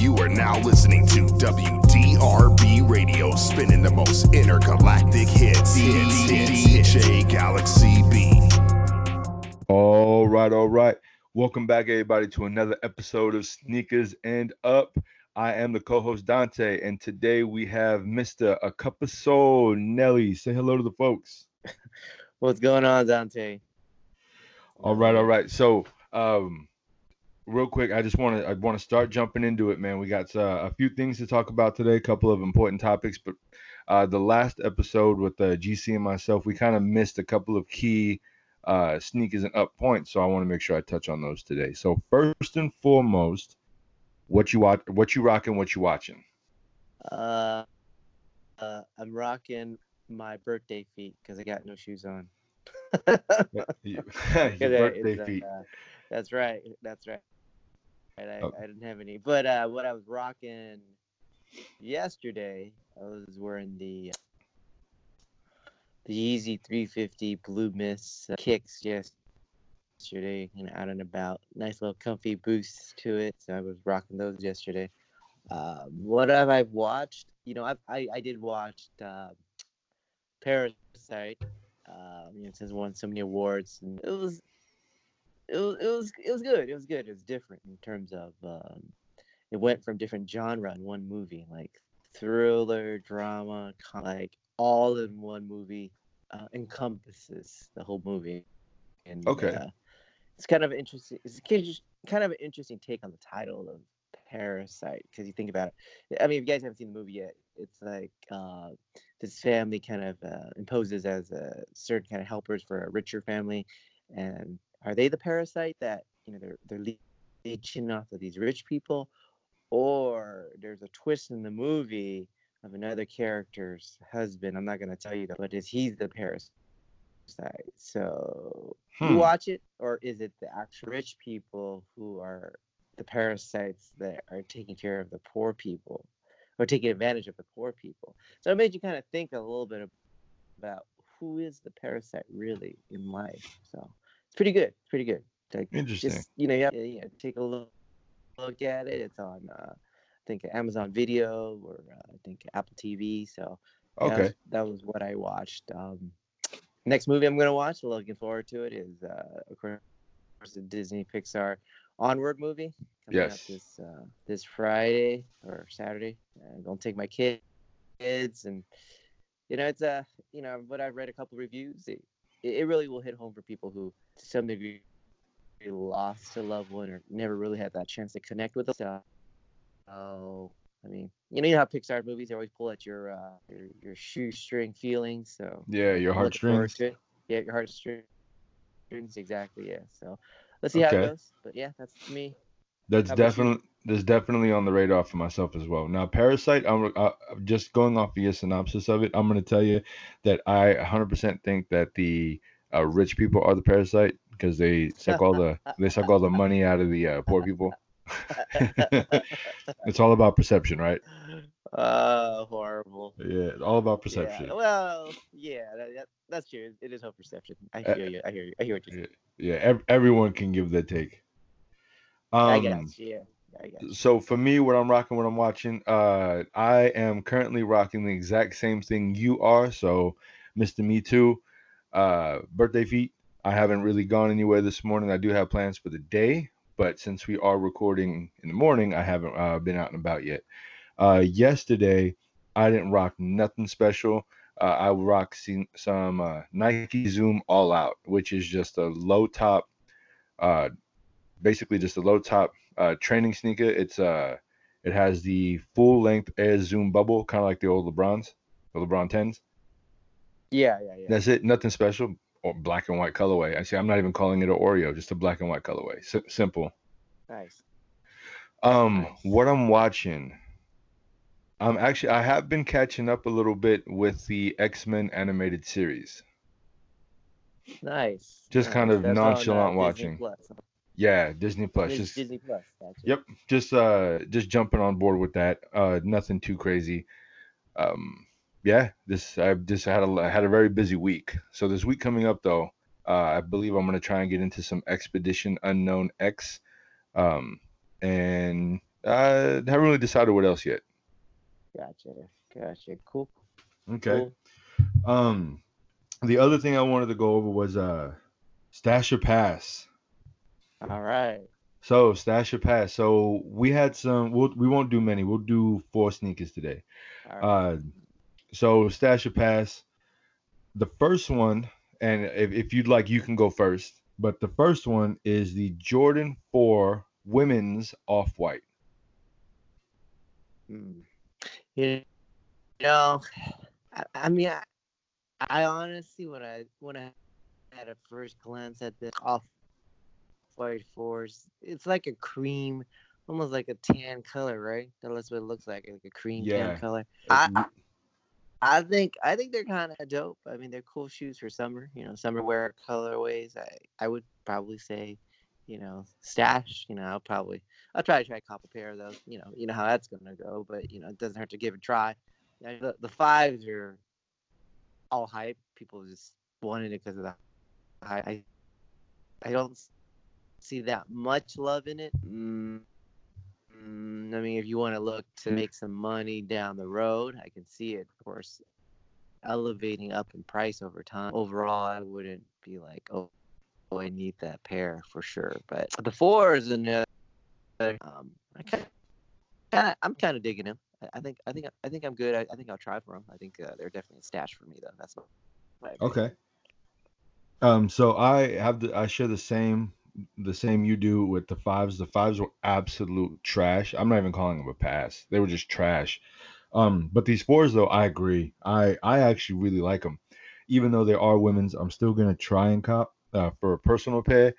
You are now listening to WDRB Radio, spinning the most intergalactic hits. DJ Galaxy B. All right, all right. Welcome back, everybody, to another episode of Sneakers and Up. I am the co-host Dante, and today we have Mr. A Cup of Soul, Nelly. Say hello to the folks. What's going on, Dante? All right, all right. So, um, real quick, I just want to I want to start jumping into it, man. We got uh, a few things to talk about today, a couple of important topics, but uh, the last episode with uh, GC and myself, we kind of missed a couple of key uh, sneakers and up points, so I want to make sure I touch on those today. So first and foremost, what you watch, what you rocking, what you watching? Uh, uh I'm rocking my birthday feet because I got no shoes on. Your birthday it's, feet. uh, that's right. That's right. And I, Oh. I didn't have any, but uh, what I was rocking yesterday, I was wearing the the Yeezy 350 Blue Mist uh, kicks yesterday, and out and about. Nice little comfy boost to it. So I was rocking those yesterday. Uh, what have I watched? You know, I've, I I did watch uh, Parasite. Um, you know, since won so many awards, and it was it was it was it was good. It was good. It was different in terms of um, it went from different genre in one movie, like thriller, drama, com- like all in one movie uh, encompasses the whole movie. And Okay. uh, it's kind of interesting. It's kind of- kind of an interesting take on the title of Parasite because you think about it. I mean, if you guys haven't seen the movie yet, it's like uh, this family kind of uh, imposes as a certain kind of helpers for a richer family, and are they the parasite that you know they're they're leeching off of these rich people, or there's a twist in the movie of another character's husband. I'm not gonna tell you that, but is he's the parasite? So you Hmm. watch it, or is it the actual rich people who are the parasites that are taking care of the poor people, or taking advantage of the poor people? So it made you kind of think a little bit about who is the parasite really in life. So pretty good. It's pretty good. Like, Interesting. Just you know, to yeah, take a look look at it. It's on uh, I think Amazon Video or uh, I think Apple TV. So yeah, that Okay. was- that was what I watched. Um, next movie I'm gonna watch, looking forward to it, is uh, of course the Disney Pixar Onward movie Yes. this uh, this Friday or Saturday. I'm gonna take my kids and you know it's uh you know what I've read a couple reviews. It, it really will hit home for people who to some degree lost a loved one or never really had that chance to connect with them. So, oh, I mean, you know, you know how Pixar movies they always pull at your uh, your, your shoestring feelings. So Yeah, your heartstrings. Yeah, your heartstrings. Exactly. Yeah. So let's see how it goes. But yeah, that's me. That's How about you? definitely that's definitely on the radar for myself as well. Now, Parasite, I'm uh, just going off of your synopsis of it. I'm going to tell you that I 100% think that the uh, rich people are the parasite because they suck all the they suck all the money out of the uh, poor people. it's all about perception, right? Uh, horrible. Yeah, all about perception. Yeah, well, yeah, that, that, that's true. It is whole perception. I Uh, hear you. I hear you. I hear what you're Yeah, saying. yeah ev- everyone can give their take. I Um, got you. Yeah, I you. so for me, what I'm rocking, what I'm watching, uh, I am currently rocking the exact same thing you are. So, Mr. Me Too, uh, birthday feet. I haven't really gone anywhere this morning. I do have plans for the day, but since we are recording in the morning, I haven't uh, been out and about yet. Uh, yesterday, I didn't rock nothing special. Uh, I rocked some, uh, Nike Zoom All Out, which is just a low top, uh, basically just a low top training sneaker. It's uh, it has the full length Air Zoom bubble, kind of like the old LeBrons, the LeBron tens. Yeah, yeah, yeah. That's it. Nothing special. Or black and white colorway. I see. I'm not even calling it an Oreo, just a black and white colorway. Si- simple. Nice. Um, Nice. what I'm watching. I'm actually I have been catching up a little bit with the X-Men animated series. Nice. Just nice. kind of That's uh, nonchalant watching. Plus. Yeah, Disney Plus. Dis- Just Disney Plus. Gotcha. Yep, just uh just jumping on board with that. Uh nothing too crazy. Um yeah, this I've just had a I had a very busy week. So this week coming up though, uh I believe I'm going to try and get into some Expedition Unknown X. Um and uh, I haven't really decided what else yet. Gotcha. Gotcha. Cool. Okay. Cool. Um, the other thing I wanted to go over was uh, stash or pass. All right. So stash or pass. So we had some. We'll, we won't do many. We'll do four sneakers today. All right. Uh, so stash or pass. The first one, and if, if you'd like, you can go first. But the first one is the Jordan Four Women's Off White. Hmm. You know, I, I mean, I, I honestly, when I when I had a first glance at the off white fours, it's like a cream, almost like a tan color, right? That's what it looks like, like a cream Yeah. tan color. I, I think I think they're kind of dope. I mean, they're cool shoes for summer. You know, summer wear colorways. I I would probably say, you know, stash. You know, I'll probably I'll try to try a couple pair of those. You know, you know how that's gonna go, but you know, it doesn't hurt to give it a try. The, the fives are all hype. People just wanted it because of the hype. I I don't see that much love in it. Mm, mm, I mean, if you want to look to make some money down the road, I can see it, of course, elevating up in price over time. Overall, I wouldn't be like, oh, oh I need that pair for sure. But the four is another. Um, I kind I'm kind of digging them. I, think, I think, I think I'm good. I, I think I'll try for them. I think uh, they're definitely a stash for me, though. That's my, my. Okay. Um, so I have the I share the same the same you do with the fives. The fives were absolute trash. I'm not even calling them a pass. They were just trash. Um, but these fours though, I agree. I I actually really like them. Even though they are women's, I'm still gonna try and cop uh, for a personal pair.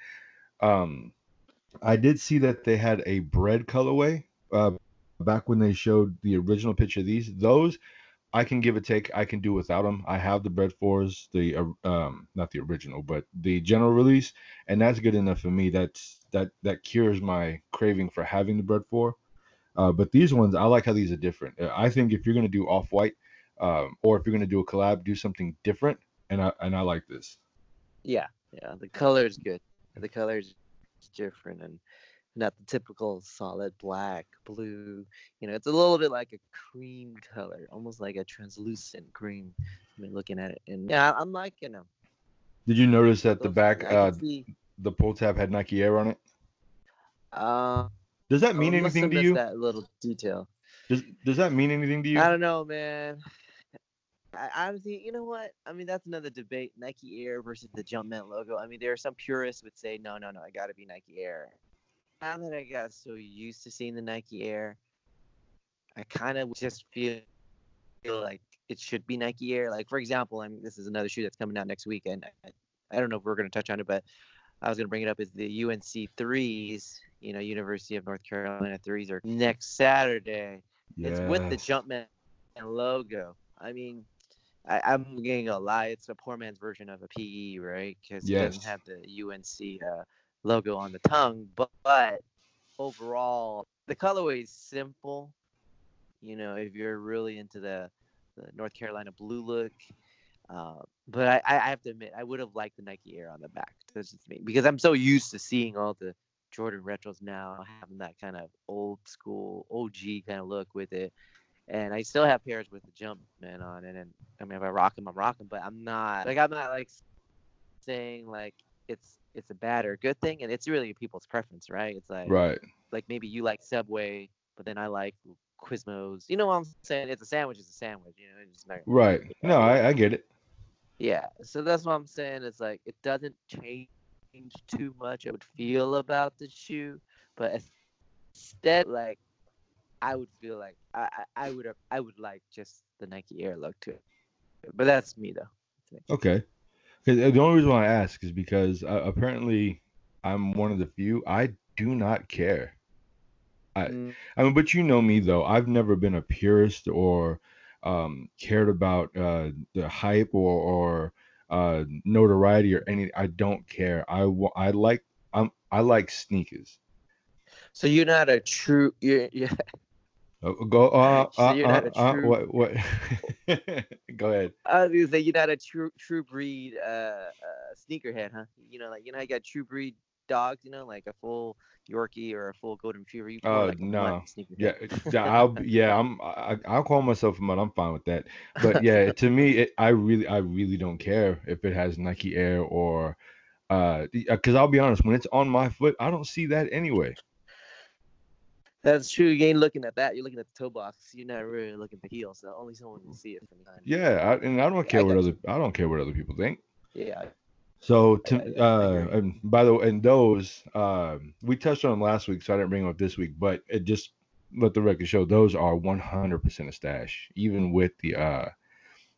Um, I did see that they had a bread colorway uh, back when they showed the original picture of these. Those I can give a take. I can do without them. I have the bread fours, the um, not the original, but the general release, and that's good enough for me. That's that that cures my craving for having the bread four. Uh, but these ones, I like how these are different. Uh, I think if you're gonna do off white, um, or if you're gonna do a collab, do something different. And I and I like this. Yeah, yeah. The color is good. The color is different and not the typical solid black, blue. You know, it's a little bit like a cream color, almost like a translucent cream. I mean, looking at it, and yeah, I'm liking them. Did you notice that the back, uh, see, the pull tab had Nike Air on it? uh, Does that mean anything to you? That little detail. Does Does that mean anything to you? I don't know, man. I honestly, you know what? I mean, that's another debate. Nike Air versus the Jumpman logo. I mean, there are some purists would say, no, no, no, I got to be Nike Air. Now that I got so used to seeing the Nike Air, I kind of just feel feel like it should be Nike Air. Like, for example, I mean, this is another shoe that's coming out next weekend. I, I don't know if we're going to touch on it, but I was going to bring it up. Is the UNC threes? You know, University of North Carolina threes are next Saturday. It's with the Yes. Jumpman logo. I mean, I, I'm getting a lie. It's a poor man's version of a PE, right? Because it doesn't have the UNC uh, logo on the tongue. But, but overall, the colorway is simple. You know, if you're really into the, the North Carolina blue look. Uh, but I, I have to admit, I would have liked the Nike Air on the back. That's just me because I'm so used to seeing all the Jordan retros now, having that kind of old school OG kind of look with it. And I still have pairs with the Jumpman on it, and I mean, if I rock them, I'm rocking. But I'm not like I'm not like saying like it's it's a bad or a good thing, and it's really people's preference, right? It's like Right. like maybe you like Subway, but then I like Quiznos. You know what I'm saying? It's a sandwich. It's a sandwich. You know, it's just not, Right. No, I, I get it. yeah. So that's what I'm saying. It's like it doesn't change too much. I would feel about the shoe, but instead, like I would feel like I I, I would have I would like just the Nike Air look to it. But that's me though. Okay. 'Cause the only reason why I ask is because uh, apparently I'm one of the few. I do not care. I- Mm, I mean, but you know me though. I've never been a purist or um, cared about uh, the hype or or uh, notoriety or any. I don't care. I I like I'm I like sneakers. So you're not a true. You're, you're, Uh, go. Uh, so uh, you're uh, not a uh, true- what what? go ahead. I was gonna say you're not a true true breed uh, uh sneakerhead, huh? You know, like you know, you got true breed dogs, you know, like a full Yorkie or a full Golden Retriever. You Uh, like no. sneakerhead. Yeah, yeah, I'll yeah, I'm I, I'll call myself a mutt. I'm fine with that. But yeah, to me, it, I really I really don't care if it has Nike Air or uh because I'll be honest, when it's on my foot, I don't see that anyway. That's true. You ain't looking at that. You're looking at the toe box. You're not really looking at the heel, so only someone can see it from behind. Yeah, I, and I don't care I what other I don't care what other people think. Yeah. So to uh, and by the way, and those um, we touched on them last week, so I didn't bring them up this week. But it just let the record show those are 100% a stash, even with the uh,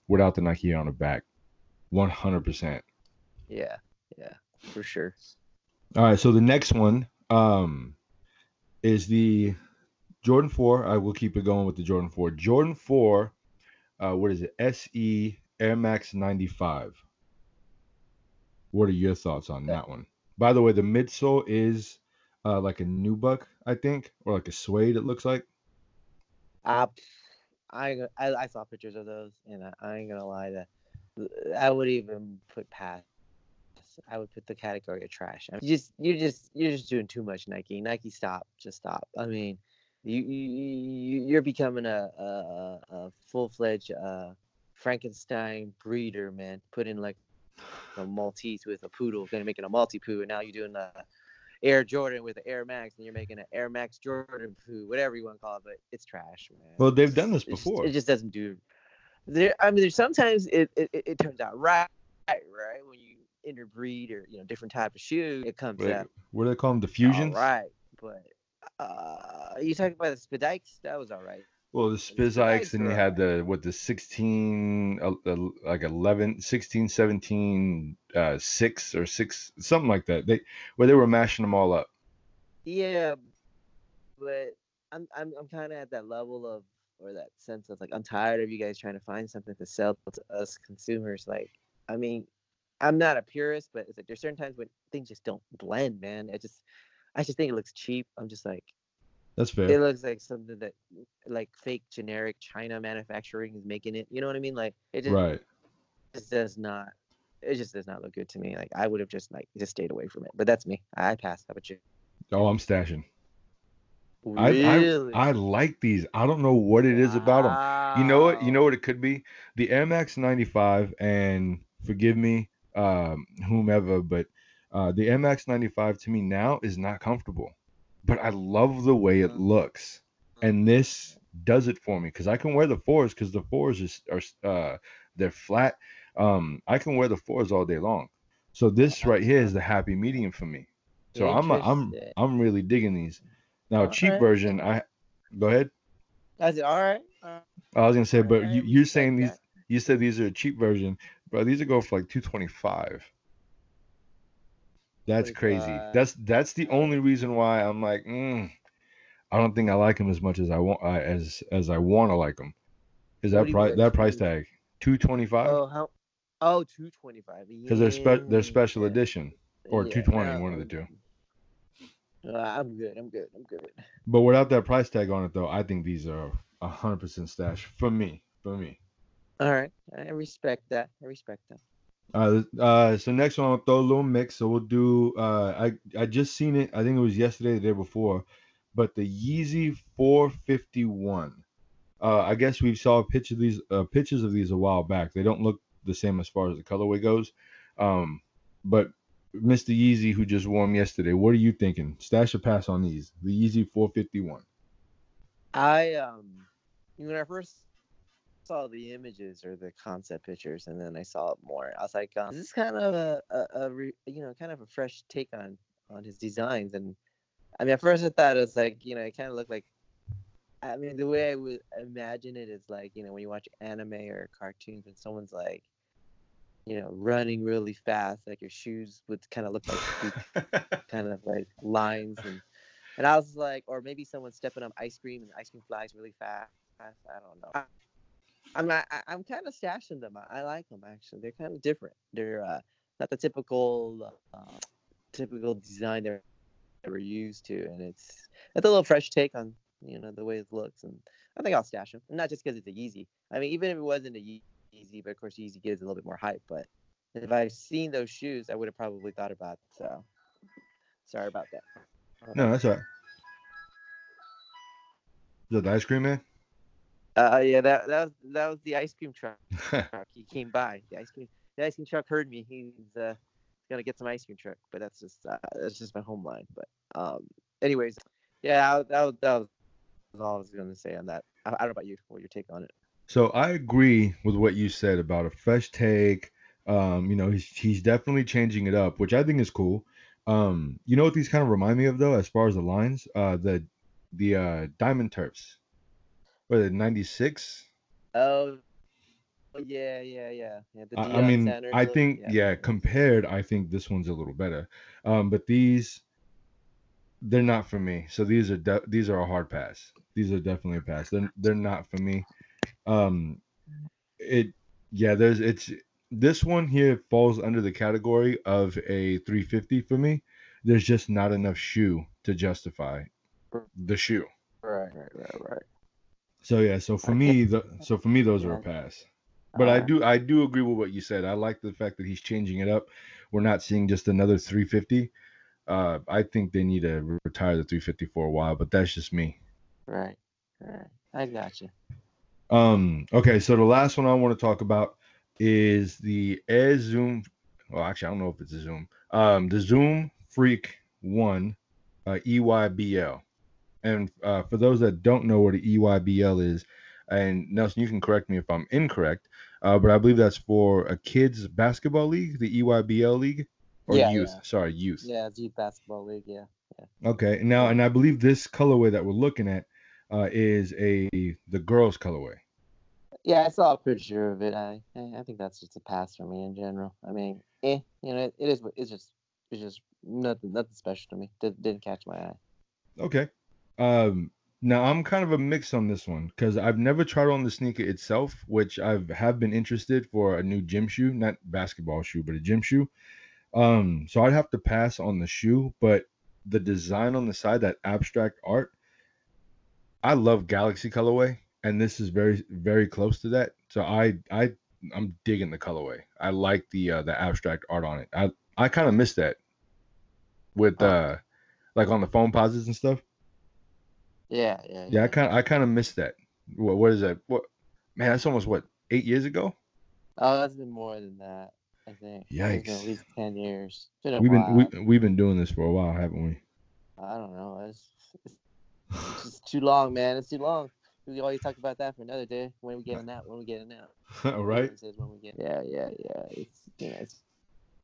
without the Nike on the back, 100%. Yeah. Yeah. For sure. All right, so the next one um, is the Jordan 4. I will keep it going with the Jordan 4. Jordan 4, uh, what is it? SE Air Max 95. What are your thoughts on that one? By the way, the midsole is uh, like a nubuck, I think, or like a suede. It looks like. I, I, I, I saw pictures of those, and I, I ain't gonna lie that I would even put past. I would put the category of trash. I mean, you just you're just you're just doing too much, Nike. Nike, stop, just stop. I mean, you you you- you're becoming a a, a- full fledged uh, Frankenstein breeder, man. Put in like a Maltese with a poodle, gonna make it a Maltipoo, and now you're doing a Air Jordan with an Air Max, and you're making an Air Max Jordan poo, whatever you want to call it, but it's trash, man. Well, they've done this It's just- before. it just doesn't do. There, I mean, there's sometimes it, it, it it turns out right, right when you interbreed or you know different type of shoe, it comes Wait, out what do they call them? The fusions. all right. But uh, you talking about the Spizikes? That was all right. Well, the Spizikes, and you had the what the 16, uh, uh, like 11, 16, 17, uh, six or six, something like that. They where they were mashing them all up. Yeah, but I'm I'm I'm kind of at that level of or that sense of like I'm tired of you guys trying to find something to sell to us consumers. Like, I mean, I'm not a purist, but it's like there's certain times when things just don't blend, man. I just I just think it looks cheap. I'm just like That's fair. it looks like something that mm, like fake generic China manufacturing is making it. You know what I mean? Like it just, right. just does not. It just does not look good to me. Like I would have just like just stayed away from it. But that's me. I passed. How about you? Oh, I'm stashing. I, Really? I I like these. I don't know what it is about them. You know what? You know what it could be? The Max 95, and forgive me, um, whomever, but uh, the MX95 to me now is not comfortable. But I love the way it looks, and this does it for me because I can wear the fours because the fours is, are uh, they're flat. Um, I can wear the fours all day long. So this right here is the happy medium for me. So I'm a, I'm I'm really digging these. Now, cheap Alright. version, I go ahead. That's it. all right. all right. I was gonna say, but you, you're saying these. You said these are a cheap version, bro. These are going for like 225. That's crazy. 25. That's that's the only reason why I'm like, mm, I don't think I like them as much as I want uh, as as I want to like them. Is What that price that price tag 225? Oh, how? Oh, 225. Because they're spe- they're special edition or Yeah, 220, no, one of the two. Uh, I'm good. I'm good. I'm good. But without that price tag on it though, I think these are a hundred percent stash for me. For me. All right. I respect that. I respect that. Uh, uh, so next one I'll throw a little mix. So we'll do. Uh, I I just seen it. I think it was yesterday, the day before, but the Yeezy 451. Uh, I guess we saw a picture of these uh, pictures of these a while back. They don't look the same as far as the colorway goes. Um, but Mr. Yeezy, who just wore them yesterday, what are you thinking? Stash or pass on these? The Yeezy 451. I um, when I first saw the images or the concept pictures, and then I saw it more, I was like, um, this is kind of a, a, a re, you know, kind of a fresh take on on his designs. And I mean, at first I thought it was like, you know, it kind of looked like. I mean, the way I would imagine it is like, you know, when you watch anime or cartoons, and someone's like, you know, running really fast, like your shoes would kind of look like kind of like lines and and I was like, or maybe someone stepping on ice cream and the ice cream flies really fast. I don't know. I, I'm not, I, I'm kind of stashing them. I, I like them actually. They're kind of different. They're uh, not the typical uh, typical design that we're used to, and it's it's a little fresh take on you know the way it looks. And I think I'll stash them, not just because it's a Yeezy. I mean, even if it wasn't a Ye- Yeezy, but of course Yeezy gives a little bit more hype. But if I've seen those shoes, I would have probably thought about It, so Sorry about that. No, that's all right. Is that the ice cream man? Uh, yeah, that that was that was the ice cream truck. He came by. The ice cream the ice cream truck heard me. He's uh gonna get some ice cream truck, but that's just uh, that's just my home line. But um, anyways, yeah, that was that was all I was gonna say on that. I, I don't know about you. What your take on it? So I agree with what you said about a fresh take. Um, you know, he's he's definitely changing it up, which I think is cool. Um, you know what these kind of remind me of though, as far as the lines, uh, the the uh Diamond Turfs, what is it, ninety six? Oh, yeah, yeah, yeah. yeah the I, I mean, Sanders I think yeah. compared, I think this one's a little better. Um, but these, they're not for me. So these are de- these are a hard pass. These are definitely a pass. They're they're not for me. Um, it yeah. There's it's this one here falls under the category of a 350 for me. There's just not enough shoe to justify the shoe. Right, right, right, right. So yeah, so for me, the so for me those are a pass. But I do I do agree with what you said. I like the fact that he's changing it up. We're not seeing just another 350. Uh, I think they need to retire the 350 for a while, but that's just me. Right, right. I got you. Um, okay, so the last one I want to talk about is the Air Zoom. Well, actually, I don't know if it's a Zoom. Um, the Zoom Freak One, uh, EYBL. And uh, for those that don't know what an EYBL is, and Nelson, you can correct me if I'm incorrect, uh, but I believe that's for a kids basketball league, the EYBL league, or Yeah, youth. yeah. Sorry, youth. Yeah, youth basketball league. Yeah. Okay. Now, and I believe this colorway that we're looking at uh, is a the girls colorway. Yeah, I saw a picture of it. I I think that's just a pass for me in general. I mean, eh, you know, it, it is. It's just it's just nothing nothing special to me. Did, didn't catch my eye. Okay. Um, now I'm kind of a mix on this one because I've never tried on the sneaker itself, which I've have been interested for a new gym shoe, not basketball shoe, but a gym shoe. Um, so I'd have to pass on the shoe, but the design on the side, that abstract art, I love Galaxy colorway, and this is very very close to that. So I I I'm digging the colorway. I like the uh, the abstract art on it. I I kind of miss that with uh like on the Foamposites and stuff. Yeah, yeah. Yeah, I kind of I kind of missed that. What what is that? What man? That's almost what eight years ago. Oh, that's been more than that. I think. Yikes. at least ten years. Been a We've been while. we, we've been doing this for a while, haven't we? I don't know. It's, it's, it's just too long, man. It's too long. We always talk about that for another day. When we getting out? When we getting out? All right. When we get. Yeah, yeah, yeah. It's you know, it's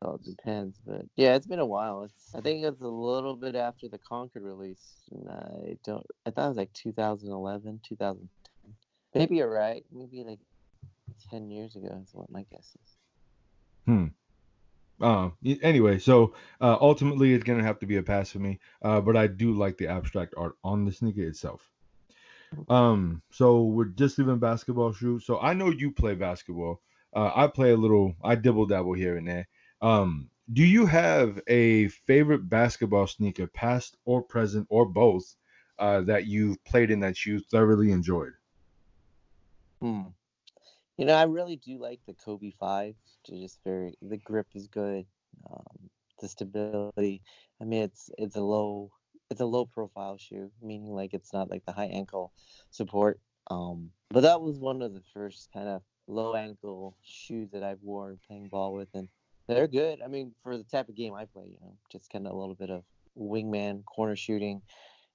all depends, but yeah, it's been a while. It's I think it's a little bit after the Concord release. I don't. I thought it was like 2011, 2010. Maybe you're right. Maybe like 10 years ago is what my guess is. Um. y- Anyway, so uh, ultimately, it's gonna have to be a pass for me. Uh, but I do like the abstract art on the sneaker itself. Um. So we're just leaving basketball shoes. So I know you play basketball. Uh, I play a little. I dibble dabble here and there. Um. Do you have a favorite basketball sneaker, past or present or both, uh, that you've played in that you thoroughly enjoyed? Hmm. You know, I really do like the Kobe Five. Just very the grip is good. Um, the stability. I mean, it's it's a low it's a low profile shoe, meaning like it's not like the high ankle support. Um, but that was one of the first kind of low ankle shoes that I've worn playing ball with, and they're good. I mean, for the type of game I play, you know, just kind of a little bit of wingman corner shooting.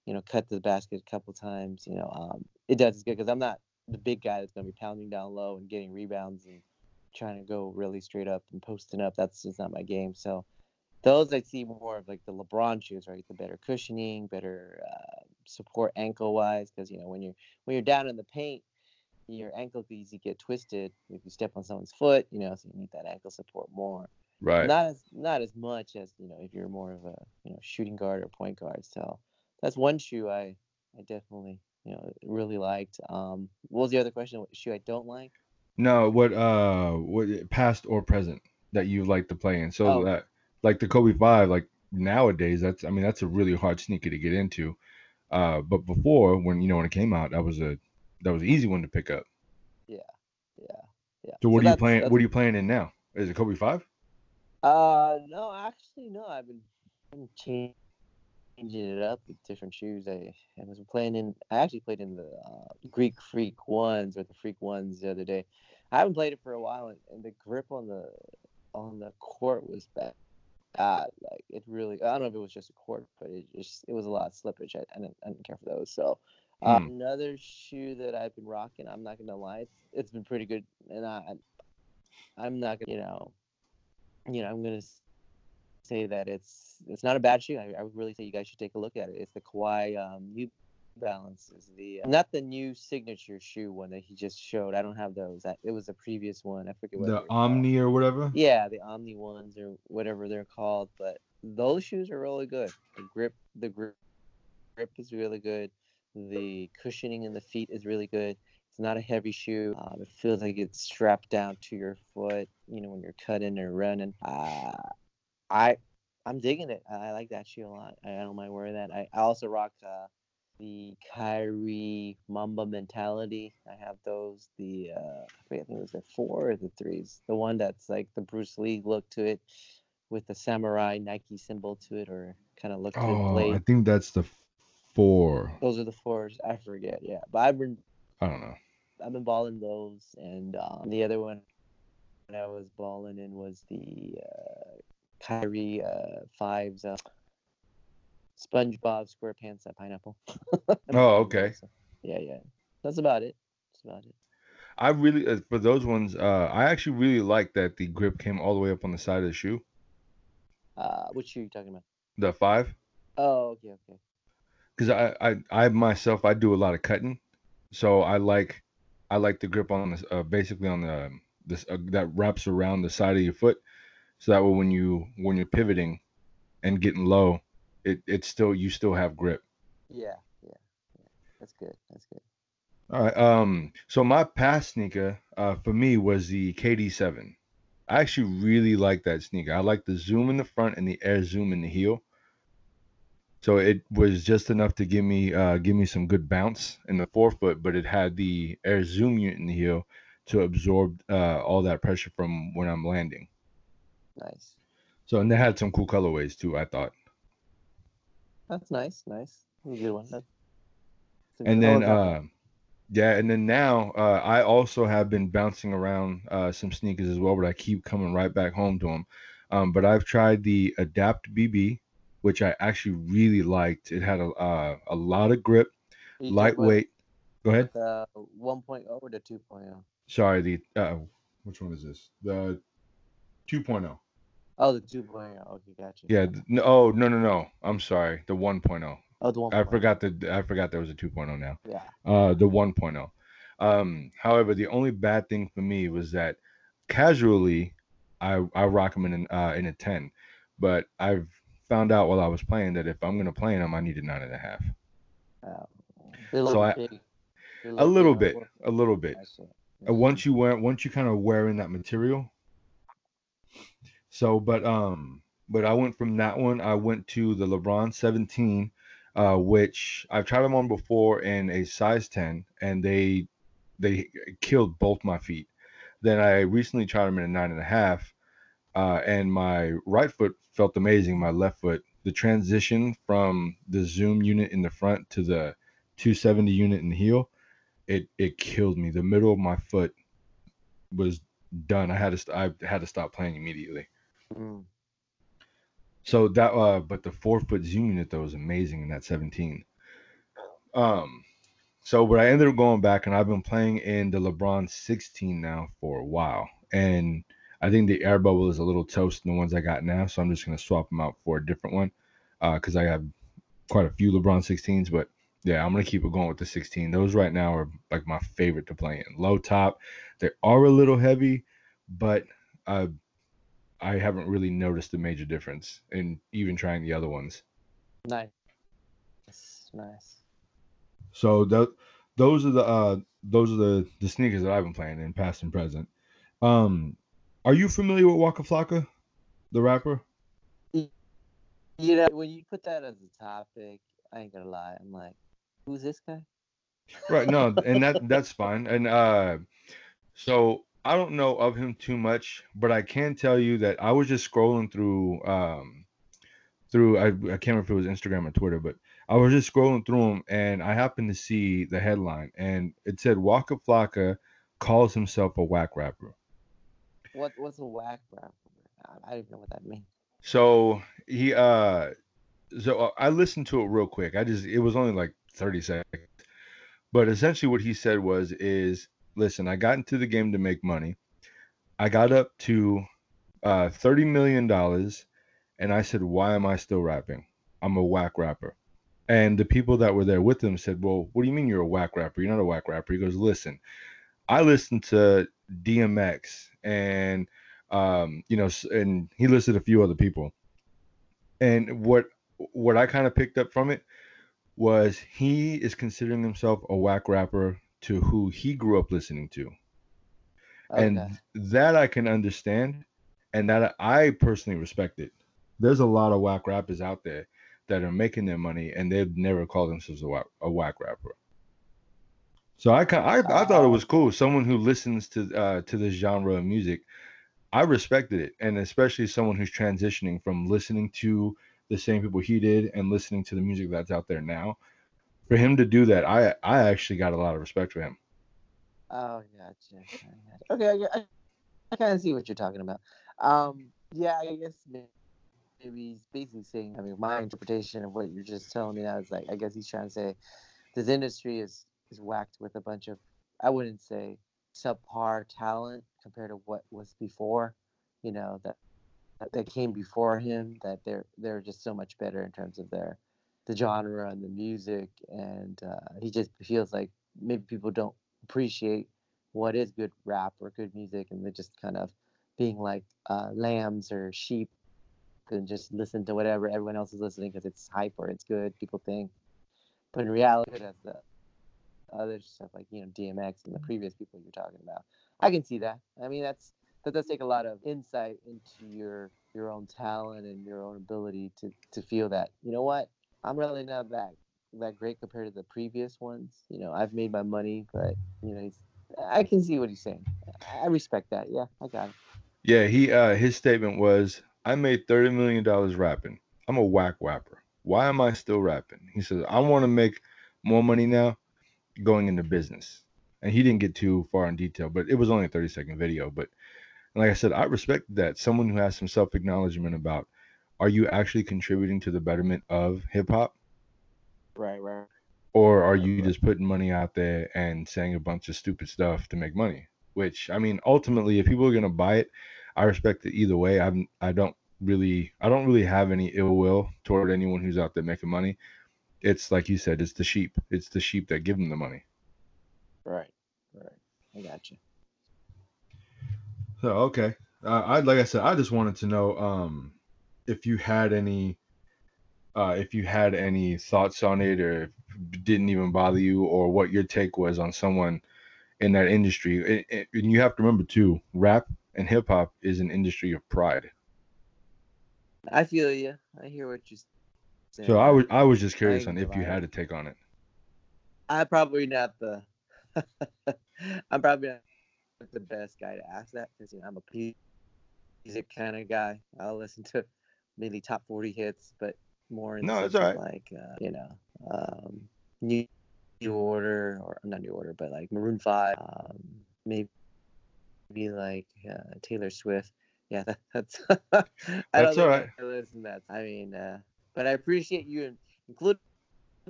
You know, cut to the basket a couple times. You know, um, it does good because I'm not the big guy that's going to be pounding down low and getting rebounds and trying to go really straight up and posting up. That's just not my game. So those I see more of like the LeBron shoes, right? The better cushioning, better uh, support ankle wise, because you know when you're when you're down in the paint, your ankle could easily get twisted if you step on someone's foot. You know, so you need that ankle support more. Right. Not as not as much as you know if you're more of a you know shooting guard or point guard. So that's one shoe I I definitely you know really liked. Um, what was the other question? What shoe I don't like? No, what uh what past or present that you like to play in. So Oh. that like the Kobe 5 like nowadays that's I mean that's a really hard sneaker to get into. Uh but before when you know when it came out that was a that was an easy one to pick up. Yeah, yeah. Yeah. So what are you playing that's- what are you playing in now? Is it Kobe 5? Uh, no, actually, no. I've been, been changing it up with different shoes. I, I was playing in. I actually played in the uh, Greek Freak ones or the Freak ones the other day. I haven't played it for a while, and, and the grip on the on the court was bad. Uh, like it really, I don't know if it was just a court, but it just it was a lot of slippage. I, I, didn't, I didn't care for those. So uh, Hmm. another shoe that I've been rocking, I'm not gonna lie, it's, it's been pretty good, and I I'm not gonna, you know, you know, I'm gonna say that it's it's not a bad shoe. I, I would really say you guys should take a look at it. It's the Kawhi um, New Balance is the uh, not the new signature shoe one that he just showed. I don't have those. That it was a previous one. I forget what The. Omni or whatever. Yeah, the Omni ones or whatever they're called. But those shoes are really good. The grip, the grip, grip is really good. The cushioning in the feet is really good. It's not a heavy shoe. Um, it feels like it's strapped down to your foot. You know when you're cutting or running. Uh, I I'm digging it. I like that shoe a lot. I don't mind wearing that. I, I also rock uh, the Kyrie Mamba mentality. I have those. The uh, I think it was the four or the threes. The one that's like the Bruce Lee look to it, with the samurai Nike symbol to it, or kind of look. Oh. I think that's the four. Those are the fours. I forget. Yeah, but I've been I don't know. I've been balling those, and um, the other one that I was balling in was the uh, Kyrie uh, fives. Uh, SpongeBob SquarePants at pineapple. Oh, okay. so- Yeah, yeah. That's about it. That's about it. I really uh, for those ones. Uh, I actually really like that the grip came all the way up on the side of the shoe. Uh, which shoe are you talking about? The five. Oh, okay, okay. because I, I I myself I do a lot of cutting, so I like I like the grip on this uh, basically on the this uh, that wraps around the side of your foot, so that way when you when you're pivoting and getting low, it it's still you still have grip. Yeah, yeah, yeah. That's good. That's good. All right. Um. So my past sneaker, uh, for me was the KD7. I actually really like that sneaker. I like the zoom in the front and the air zoom in the heel. So it was just enough to give me uh give me some good bounce in the forefoot, but it had the air zoom unit in the heel to absorb uh all that pressure from when I'm landing. Nice. So and they had some cool colorways too. I thought. That's nice. Nice. That's good one. That's and then oh, uh yeah and then now uh i also have been bouncing around uh some sneakers as well but i keep coming right back home to them um but i've tried the adapt bb which i actually really liked it had a uh, a lot of grip you lightweight go ahead The 1.0 or the oh? 2.0? sorry the uh which one is this the 2.0 Oh, the 2.0. Okay, gotcha. yeah no, oh no no no i'm sorry the 1.0 Oh, the 1.0. i forgot that i forgot there was a 2.0 now Yeah. uh, the 1.0. Um, however, the only bad thing for me was that casually, I I rock them in an, uh, in a 10, but I've found out while I was playing that if I'm gonna play in them, I need a nine and a half. They're So I- big. A little bit, a little bit. Uh, once you wear, once you kind of wear in that material. So, but um, but I went from that one. I went to the LeBron 17, uh, which I've tried them on before in a size 10, and they they killed both my feet. Then I recently tried them in a nine and a half, uh, and my right foot felt amazing. My left foot, the transition from the zoom unit in the front to the 270 unit in the heel, it it killed me. The middle of my foot was done. I had to st- I had to stop playing immediately. Mm. So that uh but the forefoot zoom unit though was amazing in that 17. Um so but I ended up going back and I've been playing in the LeBron 16 now for a while. And I think the air bubble is a little toast in the ones I got now, so I'm just gonna swap them out for a different one. Uh because I have quite a few LeBron 16s, but yeah, I'm gonna keep it going with the 16. Those right now are like my favorite to play in. Low top, they are a little heavy, but uh I haven't really noticed a major difference in even trying the other ones. Nice. Nice. So tho- those are the uh those are the the sneakers that I've been playing in past and present. Um are you familiar with Waka Flocka, the rapper? You know, when you put that as a topic, I ain't gonna lie. I'm like, who's this guy? Right, no, and that that's fine. And uh so I don't know of him too much, but I can tell you that I was just scrolling through um through I, I can't remember if it was Instagram or Twitter, but I was just scrolling through them and I happened to see the headline and it said Waka Flocka calls himself a whack rapper. What what's a whack rapper? I don't know what that means. So he uh so uh, I listened to it real quick. I just it was only like 30 seconds. But essentially what he said was is listen, I got into the game to make money. I got up to uh 30 million dollars and I said, "Why am I still rapping? I'm a whack rapper." And the people that were there with him said, "Well, what do you mean you're a whack rapper? You're not a whack rapper." He goes, "Listen, I listened to DMX and um, you know, and he listed a few other people. And what what I kind of picked up from it was he is considering himself a whack rapper to who he grew up listening to. Okay. And that I can understand and that I personally respect it. There's a lot of whack rappers out there that are making their money and they've never called themselves a whack, a whack rapper. So I, I I thought it was cool. Someone who listens to uh, to this genre of music, I respected it, and especially someone who's transitioning from listening to the same people he did and listening to the music that's out there now. For him to do that, I I actually got a lot of respect for him. Oh, gotcha. Okay, I, I, I kind of see what you're talking about. Um, yeah, I guess maybe he's basically saying. I mean, my interpretation of what you're just telling me now is like, I guess he's trying to say this industry is is whacked with a bunch of, I wouldn't say subpar talent compared to what was before. You know that that, came before him. That they're they're just so much better in terms of their the genre and the music, and uh, he just feels like maybe people don't appreciate what is good rap or good music, and they're just kind of being like uh, lambs or sheep and just listen to whatever everyone else is listening because it's hype or it's good. People think, but in reality, that's the other stuff like you know DMX and the previous people you're talking about. I can see that. I mean, that's that does take a lot of insight into your your own talent and your own ability to to feel that you know what I'm really not that that great compared to the previous ones. You know, I've made my money, but you know, he's, I can see what he's saying. I respect that. Yeah, I got it. Yeah, he uh his statement was, "I made thirty million dollars rapping. I'm a whack rapper. Why am I still rapping?" He says, "I want to make more money now, going into business." And he didn't get too far in detail, but it was only a thirty second video. But like I said, I respect that someone who has some self acknowledgement about, are you actually contributing to the betterment of hip hop? Right, right. or are you just putting money out there and saying a bunch of stupid stuff to make money which i mean ultimately if people are going to buy it i respect it either way i'm i don't really i don't really have any ill will toward anyone who's out there making money it's like you said it's the sheep it's the sheep that give them the money Right, right. I got you. so okay uh, i like i said i just wanted to know um if you had any uh if you had any thoughts on it or if it didn't even bother you or what your take was on someone in that industry and, and- and you have to remember too rap and hip hop is an industry of pride I feel you. I hear what you're saying. So i was i was just curious on if you had a take on it I'm probably not the. I'm probably not the best guy to ask that because you know I'm a music kind of guy. I'll listen to mainly top 40 hits, but more in No, it's like uh, you know, um, new, new order or not new order, but like Maroon Five, um, maybe maybe like uh, Taylor Swift. Yeah, that, that's. I That's don't think alright. I listen that. I mean, uh, but I appreciate you including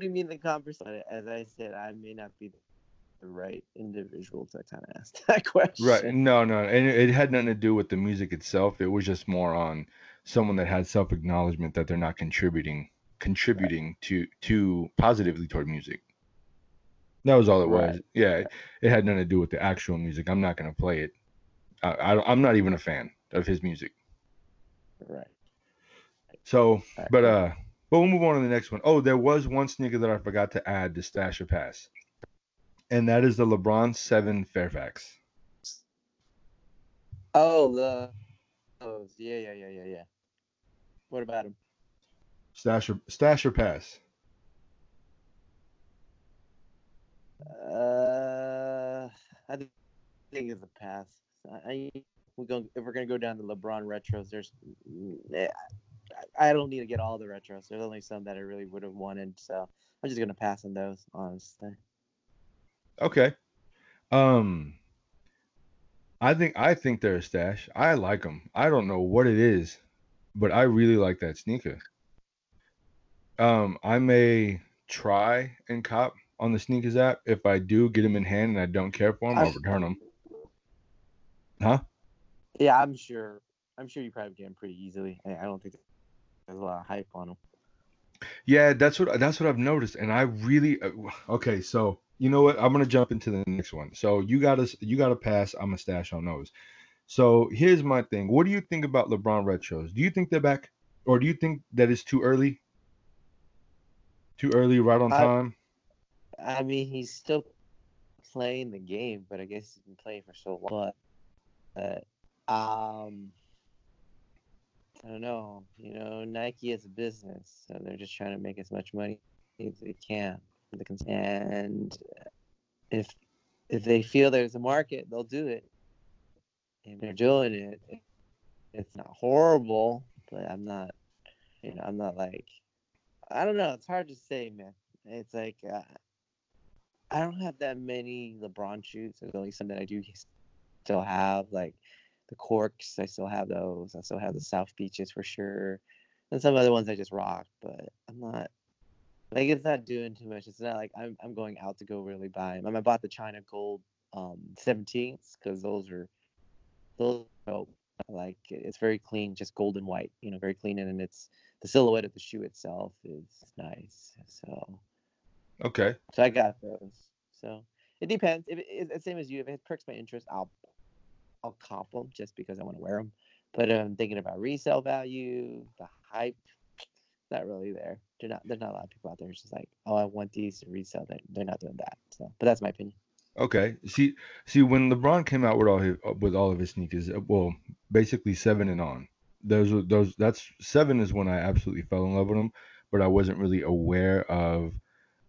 me in the conversation. As I said, I may not be the right individual to kind of ask that question. right. No no. And it, had nothing to do with the music itself. It was just more on someone that had self acknowledgement that they're not contributing contributing to to positively toward music. That was all it was. Right. yeah it, it had nothing to do with the actual music. I'm not going to play it. I, I i'm not even a fan of his music. Right. So, Right. but uh, but we'll move on to the next one. Oh, there was one sneaker that I forgot to add to stash or pass, and that is the LeBron Seven Fairfax. Oh, the. Oh, yeah, yeah, yeah, yeah, yeah. What about him? Stash or stash or pass. Uh, I think it's a pass. I, I we're going if we're gonna go down to LeBron retros. There's, I don't need to get all the retros. There's only some that I really would have wanted, so I'm just gonna pass on those. Honestly. Okay. Um, I think I think they're a stash. I like them. I don't know what it is, but I really like that sneaker. Um, I may try and cop on the sneakers app. If I do get them in hand and I don't care for them, I'll return them. Huh? Yeah, I'm sure. I'm sure you probably get them pretty easily. I, I don't think there's a lot of hype on them. Yeah, that's what that's what I've noticed, and I really uh, okay. So you know what? I'm gonna jump into the next one. So you gotta you gotta pass. I'm a stash on those. So here's my thing. What do you think about LeBron retros? Do you think they're back, or do you think that it's too early? Too early, right on I- time. I mean, he's still playing the game, but I guess he's been playing for so long. But, um, I don't know. You know, Nike is a business, so they're just trying to make as much money as they can. And if if they feel there's a market, they'll do it. And they're doing it. It's not horrible, but I'm not. You know, I'm not like. I don't know. It's hard to say, man. It's like uh, I don't have that many LeBron shoes. There's only some that I do still have, like the corks. I still have those. I still have the South Beaches for sure, and some other ones I just rock. But I'm not like it's not doing too much. It's not like I'm I'm going out to go really buy them. I bought the China Gold um 17s because those are those are like. It's very clean, just gold and white. You know, very clean, and it's the silhouette of the shoe itself is nice. So. Okay. So I got those. So it depends. If it, it's the same as you, if it perks my interest, I'll I'll cop them just because I want to wear them. But I'm thinking about resale value, the hype. Not really there. They're not. There's not a lot of people out there. It's just like, oh, I want these to resell. They're, not doing that. So, but that's my opinion. Okay. See, see, when LeBron came out with all his with all of his sneakers, uh, well, basically seven and on. Those those. That's seven is when I absolutely fell in love with them, but I wasn't really aware of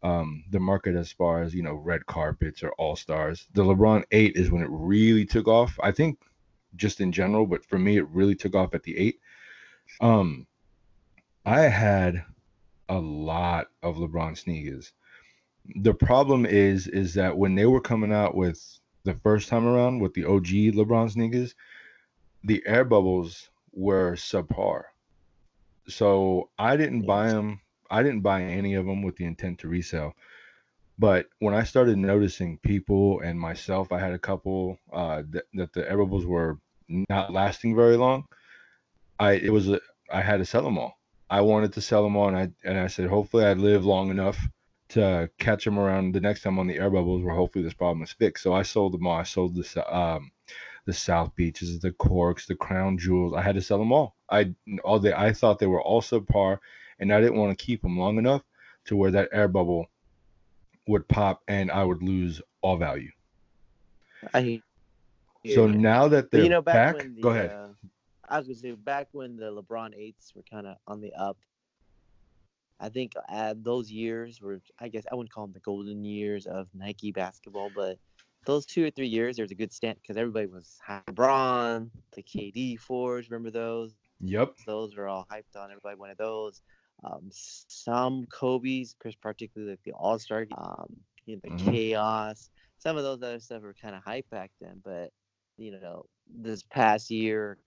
um, the market as far as you know red carpets or all stars. The LeBron eight is when it really took off. I think just in general, but for me, it really took off at the eight. Um, I had a lot of LeBron sneakers the problem is is that when they were coming out with the first time around with the OG LeBron sneakers, the air bubbles were subpar. So I didn't buy them. I didn't buy any of them with the intent to resell. But when I started noticing people and myself, I had a couple uh, that, the air bubbles were not lasting very long. I it was a, I had to sell them all. I wanted to sell them all, and I and I said hopefully I'd live long enough to catch them around the next time on the air bubbles where hopefully this problem is fixed. So I sold them all. I sold the um the South Beaches, the Corks, the Crown Jewels. I had to sell them all. I all they I thought they were all subpar, and I didn't want to keep them long enough to where that air bubble would pop and I would lose all value. I So now that they're you know, back back, the, go ahead. Uh, I was gonna say back when the LeBron eights were kind of on the up. I think uh, those years were, I guess, I wouldn't call them the golden years of Nike basketball, but those two or three years, there was a good stint because everybody was high. LeBron, the KD fours, remember those? Yep. Those were all hyped on. Everybody wanted those. Um, some Kobe's, particularly like the All Star, um, you know, the Mhm. Chaos. Some of those other stuff were kind of hype back then, but you know, this past year,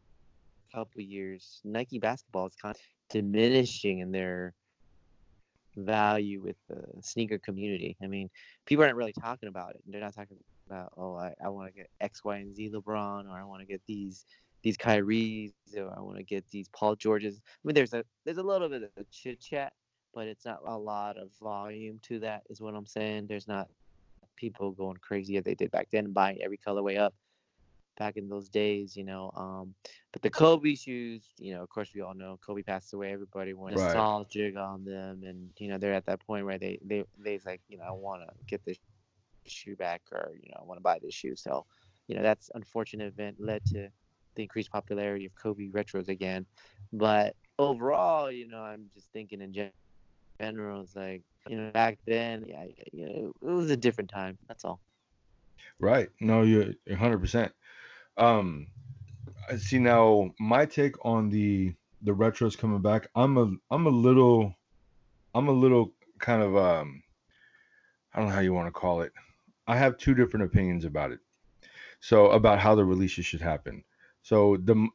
couple years, Nike basketball is kind of diminishing in their value with the sneaker community. I mean, people aren't really talking about it. They're not talking about, oh, I, I want to get X, Y, and Z LeBron, or I want to get these these Kyries, or I want to get these Paul Georges. I mean, there's a there's a little bit of chit chat, but it's not a lot of volume to that. Is what I'm saying. There's not people going crazy as they did back then, buying every colorway up back in those days, you know. Um, but the Kobe shoes, you know, of course we all know Kobe passed away. Everybody went Right. nostalgic on them, and you know they're at that point where they they they's like, you know, I want to get this shoe back, or you know, I want to buy this shoe. So, you know, that's unfortunate event led to the increased popularity of Kobe retros again. But overall, you know, I'm just thinking in gen- general, it's like, you know, back then, yeah, you know, it was a different time. That's all. Right. No, you're 100%. Um, I see now my take on the the retros coming back, I'm a I'm a little I'm a little kind of um I don't know how you want to call it. I have two different opinions about it. So about how the releases should happen. So the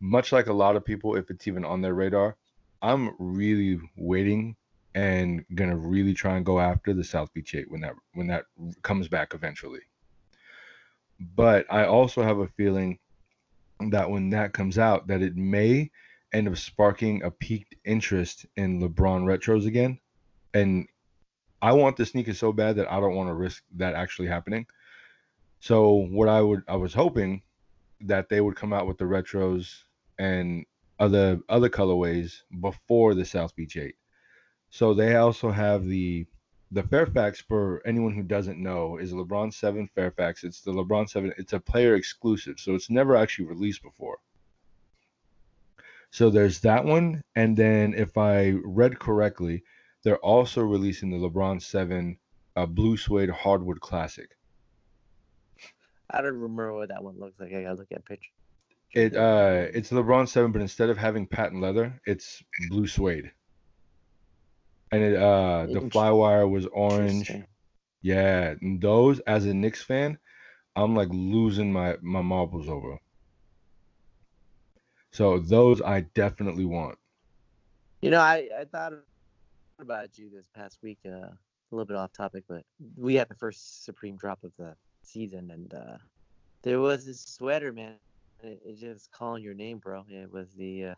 much like a lot of people, if it's even on their radar, I'm really waiting and gonna really try and go after the South Beach Eight when that when that comes back eventually. But I also have a feeling that when that comes out, that it may end up sparking a peaked interest in LeBron retros again. And I want the sneaker so bad that I don't want to risk that actually happening. So what I would I was hoping that they would come out with the retros and other other colorways before the South Beach 8. So they also have the the Fairfax for anyone who doesn't know is LeBron 7 Fairfax. It's the LeBron 7. It's a player exclusive, so it's never actually released before. So there's that one, and then if I read correctly, they're also releasing the LeBron 7 uh, Blue Suede Hardwood Classic. I don't remember what that one looks like. I gotta look at pictures. It uh, it's LeBron 7, but instead of having patent leather, it's blue suede. And it uh, the Int- flywire was orange. Yeah, and those as a Knicks fan, I'm like losing my my marbles over. So those I definitely want. You know, I, I thought about you this past week, uh, a little bit off topic, but we had the first Supreme drop of the season, and uh, there was this sweater, man. It, it just calling your name, bro. It was the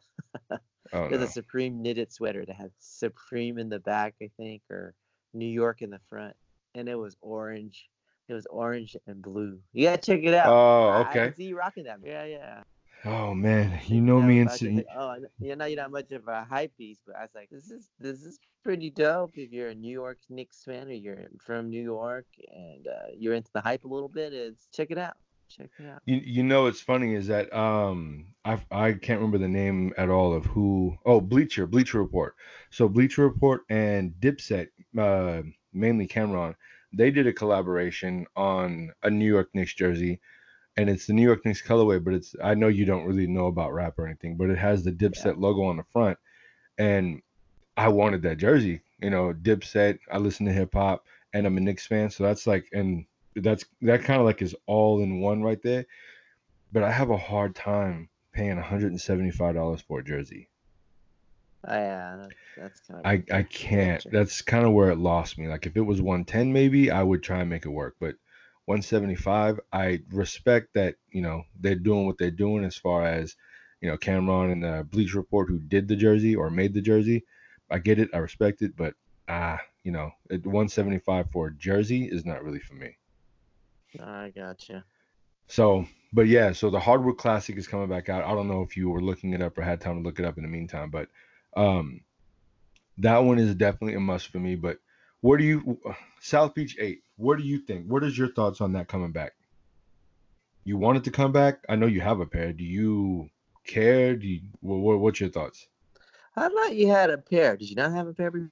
uh, Oh it was no. a Supreme knitted sweater that had Supreme in the back, I think, or New York in the front, and it was orange. It was orange and blue. You gotta check it out. Oh, I okay. see you rocking that. Yeah, yeah. Oh man, you know me and like, oh, you know you're not much of a hype but I was like, this is this is pretty dope. If you're a New York Knicks fan or you're from New York and uh, you're into the hype a little bit, is check it out. Check it out. You, you know what's funny is that um I I can't remember the name at all of who oh Bleacher Bleacher Report so Bleacher Report and Dipset uh mainly Cam'ron they did a collaboration on a New York Knicks jersey and it's the New York Knicks colorway but it's I know you don't really know about rap or anything but it has the Dipset logo on the front and I wanted that jersey you know Dipset I listen to hip hop and I'm a Knicks fan so that's like and that's that kind of like is all in one right there. But I have a hard time paying $175 for a jersey. Oh, yeah, that's, that's kind of. I I can't. That's kind of where it lost me. Like if it was 110 maybe, I would try and make it work, but 175, I respect that, you know, they're doing what they're doing as far as, you know, Cam'ron and the Bleach Report who did the jersey or made the jersey. I get it, I respect it, but ah, you know, at 175 for a jersey is not really for me. I gotcha. So, but yeah, so the Hardwood Classic is coming back out. I don't know if you were looking it up or had time to look it up in the meantime, but um, that one is definitely a must for me. But where do you South Beach Eight? What do you think? What is your thoughts on that coming back? You want it to come back? I know you have a pair. Do you care? Do you, what, what's your thoughts? I thought you had a pair. Did you not have a pair? before?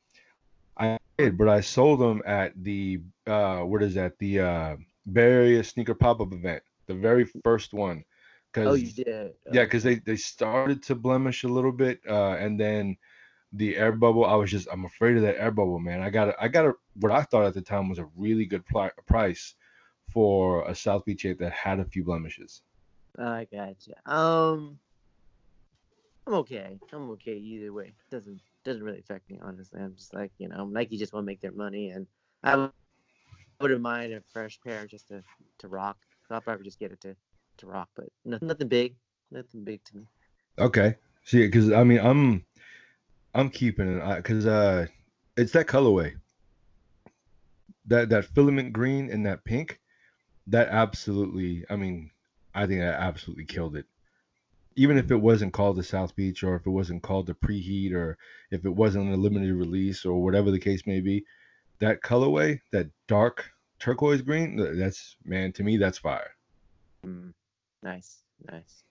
I did, but I sold them at the uh, what is that? The uh, Bay sneaker pop up event, the very first one. Cause Oh, you did. Yeah, because they they started to blemish a little bit, uh, and then the air bubble. I was just I'm afraid of that air bubble, man. I got a, I got a, what I thought at the time was a really good pli- price for a South Beach 8 that had a few blemishes. I gotcha. Um, I'm okay. I'm okay either way. Doesn't doesn't really affect me honestly. I'm just like you know Nike just want to make their money, and I wouldn't mind a fresh pair just to to rock. I'll probably just get it to to rock, but nothing nothing big, nothing big to me. Okay, see, because I mean I'm I'm keeping it because uh it's that colorway, that that filament green and that pink, that absolutely. I mean, I think that absolutely killed it. Even if it wasn't called the South Beach, or if it wasn't called the Preheat, or if it wasn't a limited release, or whatever the case may be, that colorway, that dark turquoise green, that's man to me that's fire. Mm, nice, nice.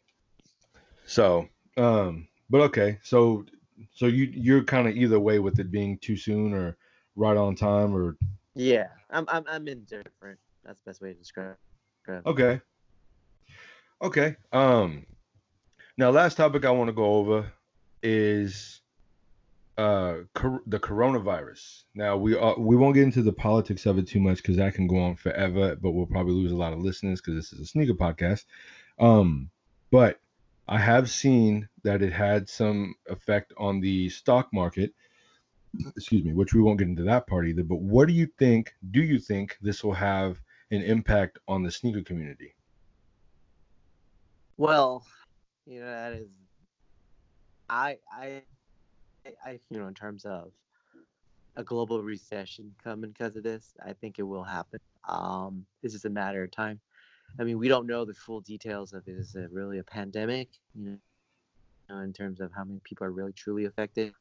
So, um, but okay, so so you you're kind of either way with it being too soon or right on time or Yeah, I'm I'm I'm indifferent. That's the best way to describe. it. okay. Okay. Um now last topic I want to go over is uh cor- the coronavirus. Now we are, we won't get into the politics of it too much because that can go on forever, but we'll probably lose a lot of listeners because this is a sneaker podcast. Um, but I have seen that it had some effect on the stock market. Excuse me, which we won't get into that part either. But what do you think? Do you think this will have an impact on the sneaker community? Well, you know that is, I I I you know in terms of a global recession coming because of this, I think it will happen. Um, it's just a matter of time. I mean, we don't know the full details of is it really a pandemic, you know, in terms of how many people are really truly affected.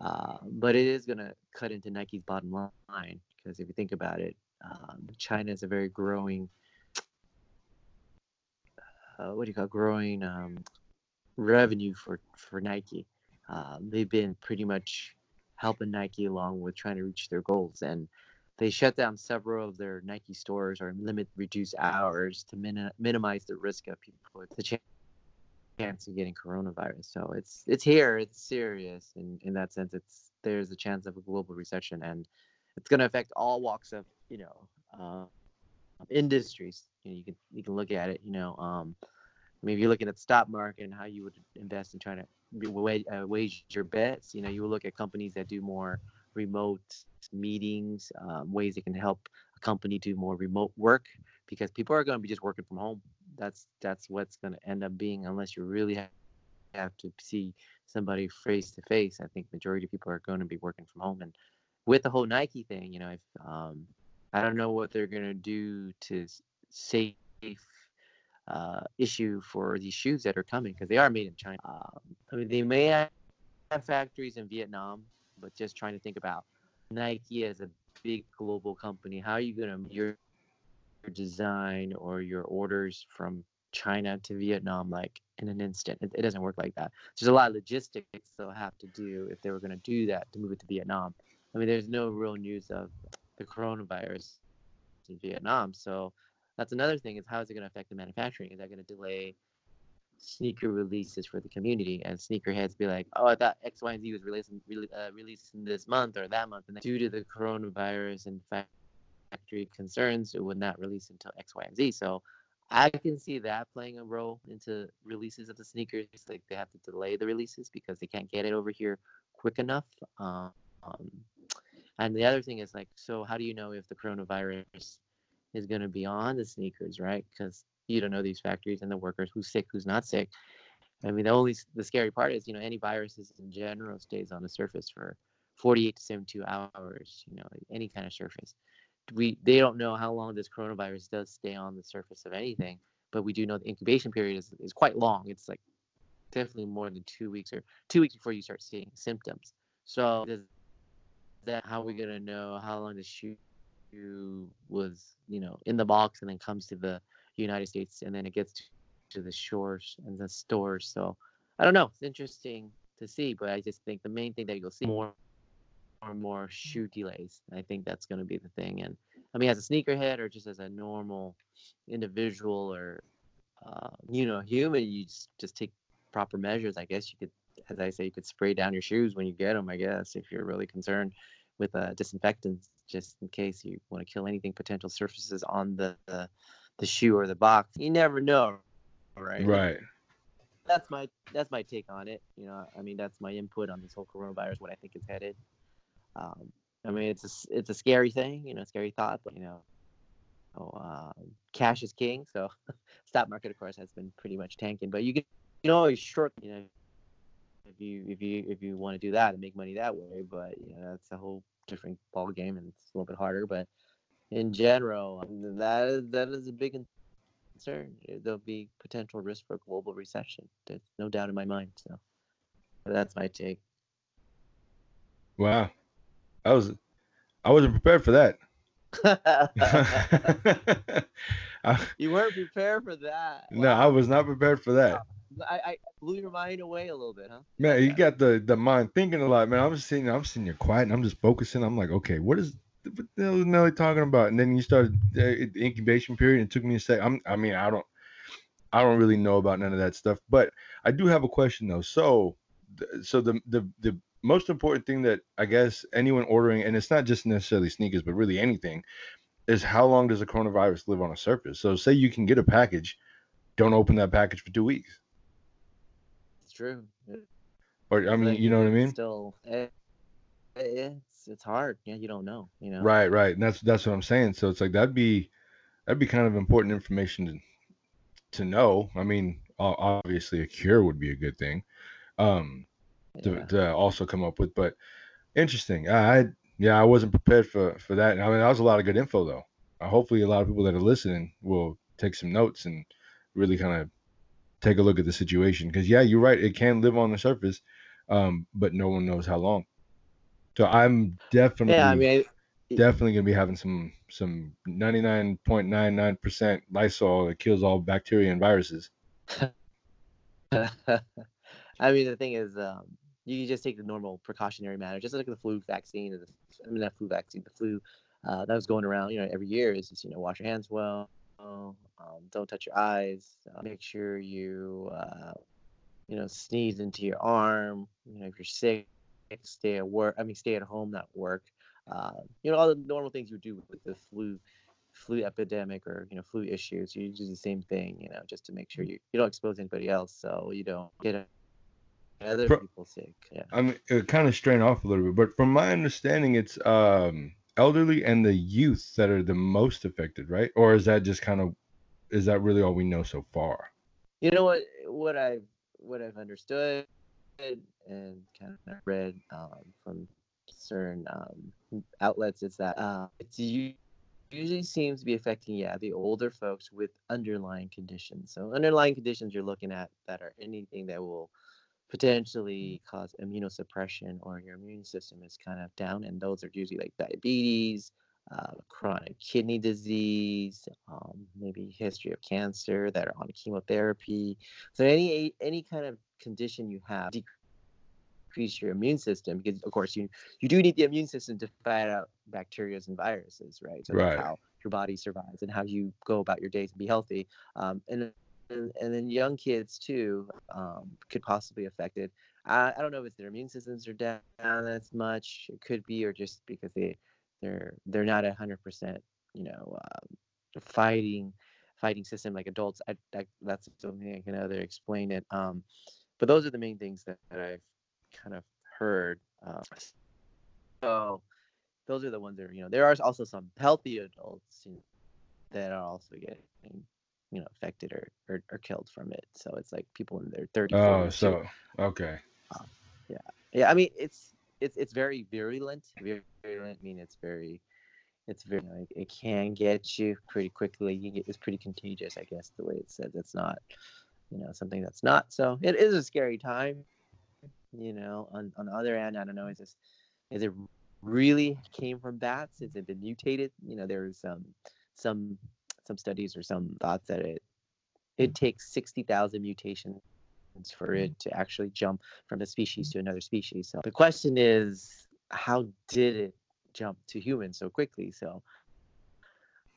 Uh, but it is going to cut into Nike's bottom line because if you think about it, um, China is a very growing, uh, what do you call it? growing um, revenue for for Nike. Um, they've been pretty much helping Nike along with trying to reach their goals, and they shut down several of their Nike stores or limit reduce hours to min- minimize the risk of people the chance of getting coronavirus. So it's it's here, it's serious in, in that sense. It's there's a chance of a global recession and it's going to affect all walks of you know uh, industries. You know, you can you can look at it. You know, um, I mean, if you're looking at the stock market and how you would invest in trying to wage, uh, wage your bets, you know, you will look at companies that do more remote meetings, um, ways that can help a company do more remote work because people are going to be just working from home. That's that's what's going to end up being unless you really have, have to see somebody face to face. I think majority of people are going to be working from home, and with the whole Nike thing, you know, if, um, I don't know what they're going to do to safe uh, issue for these shoes that are coming because they are made in China. Um, I mean, they may have factories in Vietnam, but just trying to think about Nike as a big global company. How are you going to your design or your orders from China to Vietnam like in an instant? It, it doesn't work like that. There's a lot of logistics they'll have to do if they were going to do that to move it to Vietnam. I mean, there's no real news of the coronavirus in Vietnam, so that's another thing is how is it going to affect the manufacturing? Is that going to delay sneaker releases for the community? And sneakerheads be like, oh, I thought X, Y, and Z was releasing re- uh, releasing this month or that month, and due to the coronavirus and factory concerns, it would not release until X, Y, and Z. So I can see that playing a role into releases of the sneakers. Like they have to delay the releases because they can't get it over here quick enough. Um, and the other thing is like, so how do you know if the coronavirus is going to be on the sneakers, right? Because you don't know these factories and the workers who's sick, who's not sick. I mean, the only the scary part is, you know, any viruses in general stays on the surface for 48 to 72 hours. You know, any kind of surface. We they don't know how long this coronavirus does stay on the surface of anything, but we do know the incubation period is, is quite long. It's like definitely more than two weeks or two weeks before you start seeing symptoms. So does that how are we gonna know how long the shoe was you know in the box and then comes to the United States and then it gets to, to the shores and the stores. So I don't know. It's interesting to see, but I just think the main thing that you'll see more or more shoe delays. I think that's going to be the thing. And I mean, as a sneakerhead or just as a normal individual or uh, you know human, you just, just take proper measures. I guess you could, as I say, you could spray down your shoes when you get them. I guess if you're really concerned with uh, disinfectants, just in case you want to kill anything potential surfaces on the, the the shoe or the box. You never know, right? Right. That's my that's my take on it. You know, I mean, that's my input on this whole coronavirus. What I think is headed. Um, I mean, it's a it's a scary thing. You know, scary thought, but you know, oh, uh, cash is king. So, stock market, of course, has been pretty much tanking. But you can you know always short. You know, if you if you if you want to do that and make money that way. But you know, that's a whole different ball game, and it's a little bit harder. But in general, um, that is, that is a big concern. Eh, there'll be potential risk for a global recession. There's no doubt in my mind. So that's my take. Wow, I was I wasn't prepared for that. you weren't prepared for that. No, wow. I was not prepared for that. I, I blew your mind away a little bit, huh? Man, you got the the mind thinking a lot, man. I'm just sitting, I'm sitting here quiet, and I'm just focusing. I'm like, okay, what is what the hell is Nelly talking about? And then you started uh, the incubation period. It took me a sec. I'm, I mean, I don't, I don't really know about none of that stuff. But I do have a question though. So so the the the most important thing that I guess anyone ordering, and it's not just necessarily sneakers, but really anything, is how long does a coronavirus live on a surface? So say you can get a package, don't open that package for two weeks. It's true. Or I mean, Like, you know what I mean? Still, eh, it's it's hard. Yeah, you don't know. You know. Right, right. And that's that's what I'm saying. So it's like that'd be that'd be kind of important information to to know. I mean, obviously a cure would be a good thing. Um to, Yeah. to also come up with, but interesting. I, I yeah, I wasn't prepared for for that. I mean, that was a lot of good info though. Uh, hopefully, a lot of people that are listening will take some notes and really kind of take a look at the situation. Because yeah, you're right. It can live on the surface, um, but no one knows how long. So I'm definitely Yeah, I mean, definitely gonna be having some some 99.99% Lysol that kills all bacteria and viruses. I mean, the thing is, um, you just take the normal precautionary matter, just like the flu vaccine. Or the, I mean, not flu vaccine, the flu uh, that was going around, you know, every year is just, you know, wash your hands well, um, don't touch your eyes, uh, make sure you, uh, you know, sneeze into your arm. You know, if you're sick, stay at work. I mean, stay at home, not work. Uh, you know, all the normal things you do with the flu flu epidemic or you know flu issues you do the same thing you know just to make sure you, you don't expose anybody else so you don't get other Pro- people sick yeah I mean, it kind of strain off a little bit, but from my understanding, it's um, elderly and the youth that are the most affected, right? Or is that just kind of is that really all we know so far? you know what what i've what i've understood and kind of read um, from certain um, outlets is that uh, it's usually seems to be affecting yeah the older folks with underlying conditions. So underlying conditions you're looking at that are anything that will potentially cause immunosuppression or your immune system is kind of down and those are usually like diabetes uh, chronic kidney disease um, maybe history of cancer that are on chemotherapy. So any any kind of condition you have decrease your immune system because of course you you do need the immune system to fight out bacteria and viruses right so Right. how your body survives and how you go about your days and be healthy um, and and, and then young kids too um, could possibly affected. I, I don't know if it's their immune systems are down as much. It could be, or just because they they're they're not a hundred percent, you know, um, fighting fighting system like adults. I, I, that's something I can other explain it. Um, but those are the main things that, that I've kind of heard. Uh, so those are the ones that are, you know. There are also some healthy adults you know, that are also getting you know affected or, or, or killed from it so it's like people in their 30s Oh, 40s, so okay. yeah yeah. i mean it's it's it's very virulent virulent I mean it's very it's very you know, it, it can get you pretty quickly you get, it's pretty contagious i guess the way it says it's not you know something that's not so it is a scary time you know on, on the other end i don't know is this is it really came from bats has it been mutated you know there's um some some studies or some thoughts that it it takes 60,000 mutations for it to actually jump from a species to another species. So the question is, how did it jump to humans so quickly? So,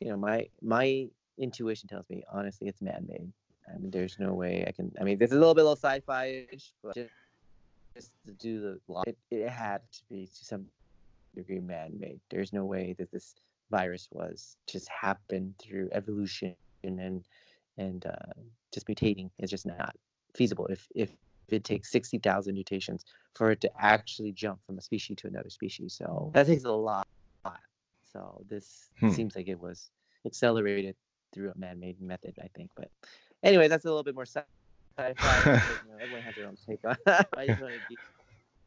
you know, my my intuition tells me honestly, it's man-made. I mean, there's no way I can. I mean, this is a little bit of sci-fi-ish, but just, just to do the lo- it, it had to be to some degree man-made. There's no way that this virus was just happened through evolution and and uh, just mutating is just not feasible if if it takes 60,000 mutations for it to actually jump from a species to another species. So that takes a lot. So this Hmm. seems like it was accelerated through a man-made method, I think. But anyway, that's a little bit more sci- sci-fi. you know, everyone has their own take on. I just wanted to keep-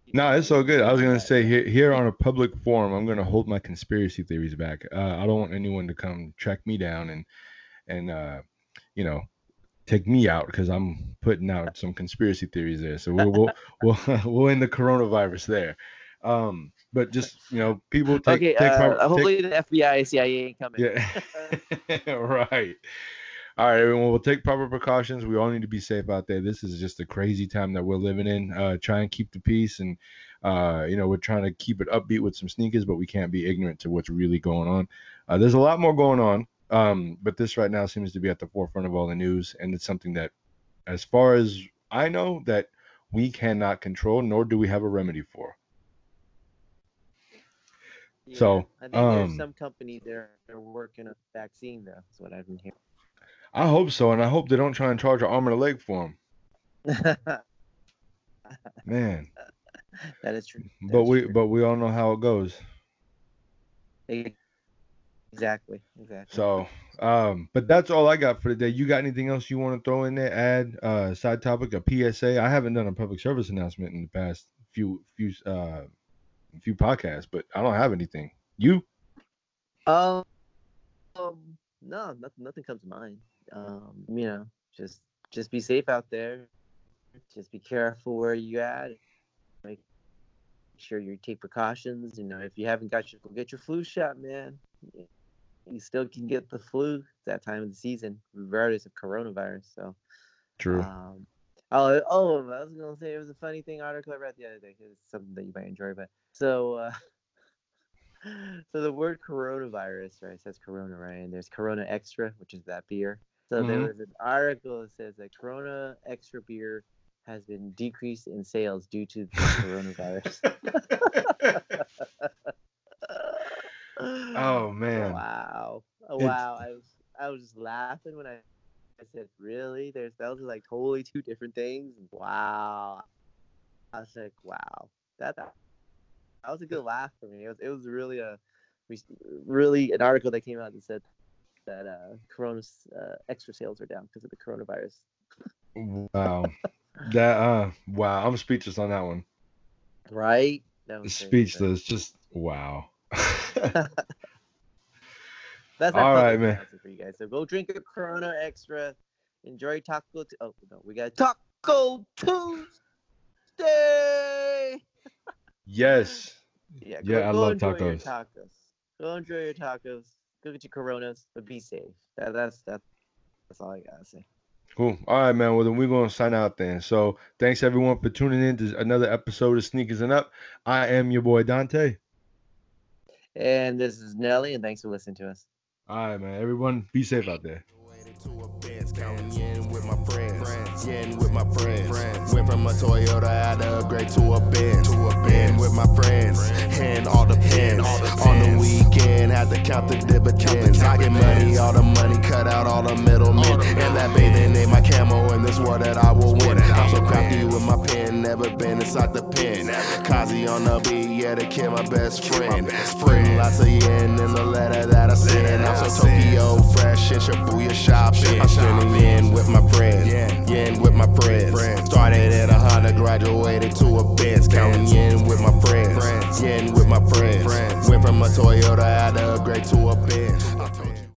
keep No, it's so good. I was gonna say here, here on a public forum, I'm gonna hold my conspiracy theories back. Uh, I don't want anyone to come track me down and and uh, you know take me out because I'm putting out some conspiracy theories there. So we'll we'll we'll, we'll end the coronavirus there. Um, but just you know, people take okay, take, uh, proper- take- hopefully the FBI, CIA ain't coming. yeah, right. All right, everyone. We'll take proper precautions. We all need to be safe out there. This is just a crazy time that we're living in. Uh, try and keep the peace, and uh, you know we're trying to keep it upbeat with some sneakers, but we can't be ignorant to what's really going on. Uh, there's a lot more going on, um, but this right now seems to be at the forefront of all the news, and it's something that, as far as I know, that we cannot control, nor do we have a remedy for. Yeah, So, I think there's um, some companies that are, are working on a vaccine though. That's what I've been I hope so, and I hope they don't try and charge an arm and a leg for him. Man, that is true. That but is we true. but we all know how it goes. exactly, exactly. So, um, but that's all I got for today. You got anything else you want to throw in there? Add uh, side topic, a PSA. I haven't done a public service announcement in the past few few uh few podcasts, but I don't have anything. You? Um, um, no, nothing, nothing comes to mind. Um, you know, just just be safe out there. Just be careful where you at. Make sure you take precautions. You know, if you haven't got your go get your flu shot, man. You still can get the flu at that time of the season, regardless of coronavirus. So, True. um, oh, oh, I was gonna say it was a funny thing article I read the other day. It's something that you might enjoy, but so, uh, so the word coronavirus, right? It says Corona, right? And there's Corona Extra, which is that beer. So there Mhm. was an article that says that Corona Extra beer has been decreased in sales due to the coronavirus. Oh, man. Wow! Oh, It's- wow! I was I was just laughing when I I said, "Really? There's those are like totally two different things." Wow! I was like, "Wow!" That that, that was a good laugh for me. It was it was really a really an article that came out that said that uh, Corona's uh, extra sales are down because of the coronavirus. wow. That uh wow, I'm speechless on that one. Right? That was crazy, Speechless. Just wow. That's All right, man. for you guys. So go drink a Corona Extra. Enjoy Taco. T- oh no, we got Taco Tuesday. yes. Yeah, Yeah, I go love enjoy your tacos. tacos. Go enjoy your tacos. Go get your Coronas, but be safe. That, that's that's that's all I gotta say. Cool. All right, man. Well, then we're going to sign out then. So, thanks everyone for tuning in to another episode of Sneakers and Up. I am your boy Dante. And this is Nelly, and thanks for listening to us. All right, man. Everyone, be safe out there. To a Benz, counting in with my friends, in friends. Went from a Toyota, I had to upgrade to a Benz, to a Benz with my friends, and all the pins. On the weekend, had to count the dividends. I get money, all the money, cut out all the middlemen. And that bathing ain't my camo in this war that I will win. I'm so crafty with my pen, never been inside the pen. Kazi on the beat, yeah, the kid, my best friend. Putting lots of yen in the letter that I send. I'm so Tokyo fresh in Shibuya shopping. I'm spending yen with my friends, yen with my friends. Started at a Honda, graduated to a Benz. Counting in with my friends, yen with my friends. Went from a Toyota, had to upgrade to a Benz.